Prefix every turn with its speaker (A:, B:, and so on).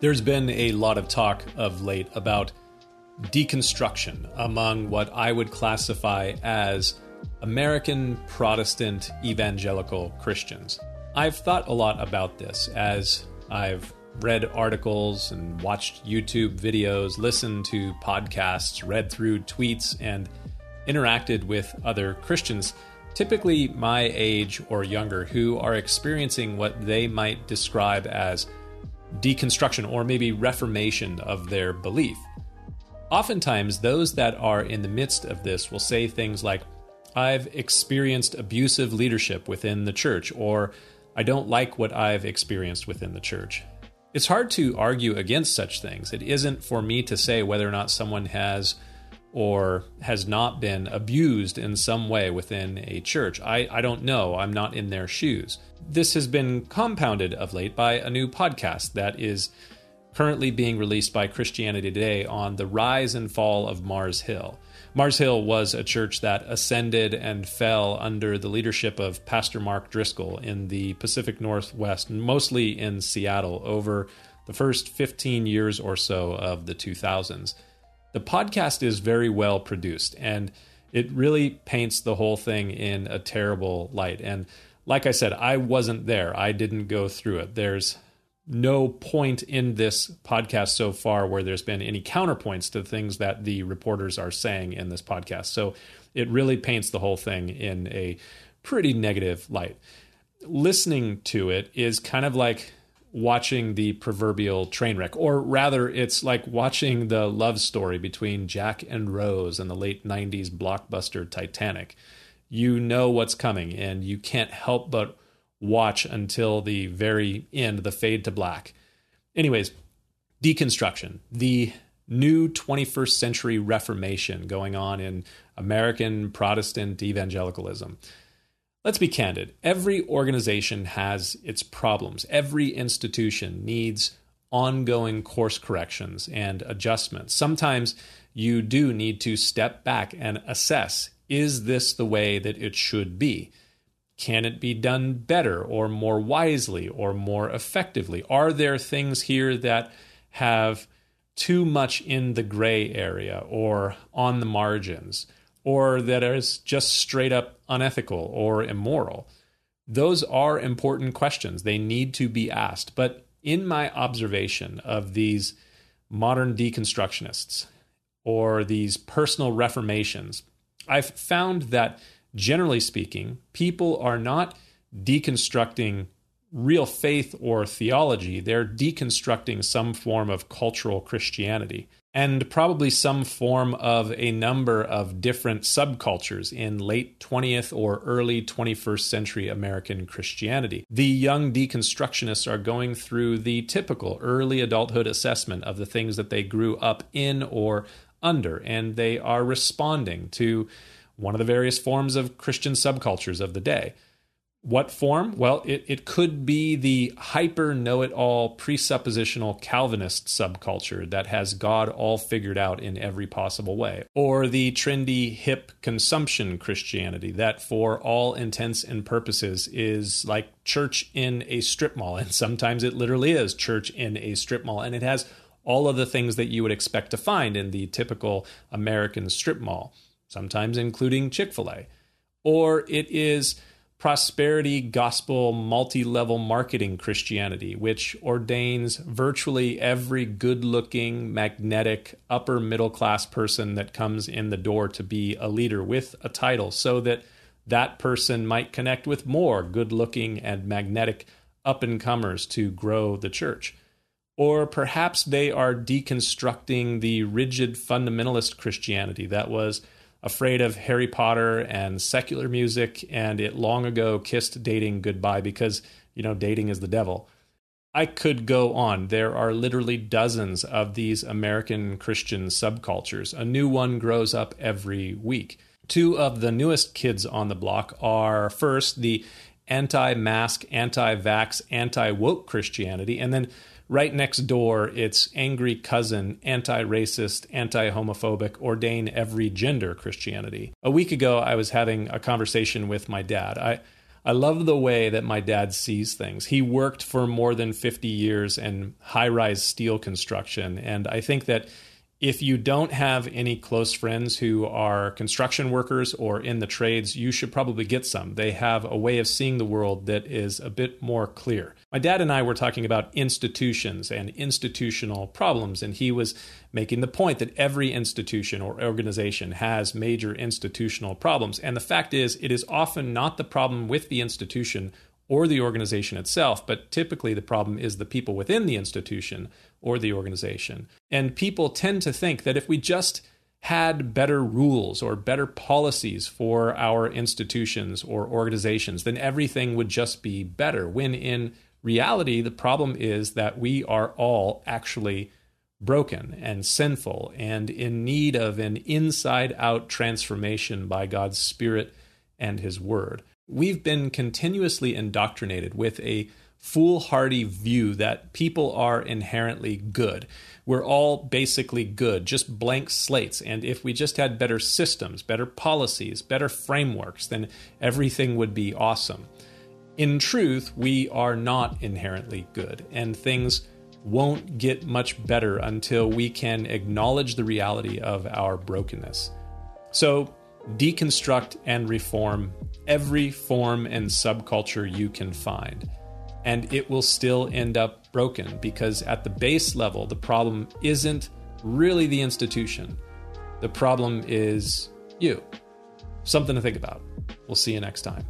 A: There's been a lot of talk of late about deconstruction among what I would classify as American Protestant evangelical Christians. I've thought a lot about this as I've read articles and watched YouTube videos, listened to podcasts, read through tweets, and interacted with other Christians, typically my age or younger, who are experiencing what they might describe as deconstruction or maybe reformation of their belief. Oftentimes, those that are in the midst of this will say things like, I've experienced abusive leadership within the church, or I don't like what I've experienced within the church. It's hard to argue against such things. It isn't for me to say whether or not someone has or has not been abused in some way within a church. I, I don't know. I'm not in their shoes. This has been compounded of late by a new podcast that is currently being released by Christianity Today on the rise and fall of Mars Hill. Mars Hill was a church that ascended and fell under the leadership of Pastor Mark Driscoll in the Pacific Northwest, mostly in Seattle, over the first 15 years or so of the 2000s the podcast is very well produced and it really paints the whole thing in a terrible light. And like I said, I wasn't there. I didn't go through it. There's no point in this podcast so far where there's been any counterpoints to things that the reporters are saying in this podcast. So it really paints the whole thing in a pretty negative light. Listening to it is kind of like watching the proverbial train wreck, or rather, it's like watching the love story between Jack and Rose in the late 90s blockbuster Titanic. You know what's coming, and you can't help but watch until the very end, the fade to black. Anyways, deconstruction, the new 21st century reformation going on in American Protestant evangelicalism. Let's be candid. Every organization has its problems. Every institution needs ongoing course corrections and adjustments. Sometimes you do need to step back and assess is this the way that it should be? Can it be done better or more wisely or more effectively? Are there things here that have too much in the gray area or on the margins? or that is just straight up unethical or immoral? Those are important questions. They need to be asked. But in my observation of these modern deconstructionists or these personal reformations, I've found that generally speaking, people are not deconstructing real faith or theology, they're deconstructing some form of cultural Christianity and probably some form of a number of different subcultures in late 20th or early 21st century American Christianity. The young deconstructionists are going through the typical early adulthood assessment of the things that they grew up in or under, and they are responding to one of the various forms of Christian subcultures of the day. What form? Well, it, it could be the hyper know it all presuppositional Calvinist subculture that has God all figured out in every possible way, or the trendy hip consumption Christianity that, for all intents and purposes, is like church in a strip mall. And sometimes it literally is church in a strip mall. And it has all of the things that you would expect to find in the typical American strip mall, sometimes including Chick fil A. Or it is prosperity gospel multi level marketing Christianity, which ordains virtually every good looking, magnetic, upper middle class person that comes in the door to be a leader with a title so that that person might connect with more good looking and magnetic up and comers to grow the church. Or perhaps they are deconstructing the rigid fundamentalist Christianity that was afraid of Harry Potter and secular music, and it long ago kissed dating goodbye because, you know, dating is the devil. I could go on. There are literally dozens of these American Christian subcultures. A new one grows up every week. Two of the newest kids on the block are first the anti mask, anti vax, anti woke Christianity, and then right next door, it's angry cousin, anti racist, anti homophobic, ordain every gender Christianity. A week ago, I was having a conversation with my dad. I, I love the way that my dad sees things. He worked for more than 50 years in high rise steel construction, and I think that if you don't have any close friends who are construction workers or in the trades, you should probably get some. They have a way of seeing the world that is a bit more clear. My dad and I were talking about institutions and institutional problems, and he was making the point that every institution or organization has major institutional problems. And the fact is, it is often not the problem with the institution or the organization itself, but typically the problem is the people within the institution or the organization. And people tend to think that if we just had better rules or better policies for our institutions or organizations, then everything would just be better. When in reality, the problem is that we are all actually broken and sinful and in need of an inside out transformation by God's Spirit and His Word. We've been continuously indoctrinated with a foolhardy view that people are inherently good. We're all basically good, just blank slates. And if we just had better systems, better policies, better frameworks, then everything would be awesome. In truth, we are not inherently good, and things won't get much better until we can acknowledge the reality of our brokenness. So, deconstruct and reform every form and subculture you can find. And it will still end up broken because at the base level, the problem isn't really the institution. The problem is you. Something to think about. We'll see you next time.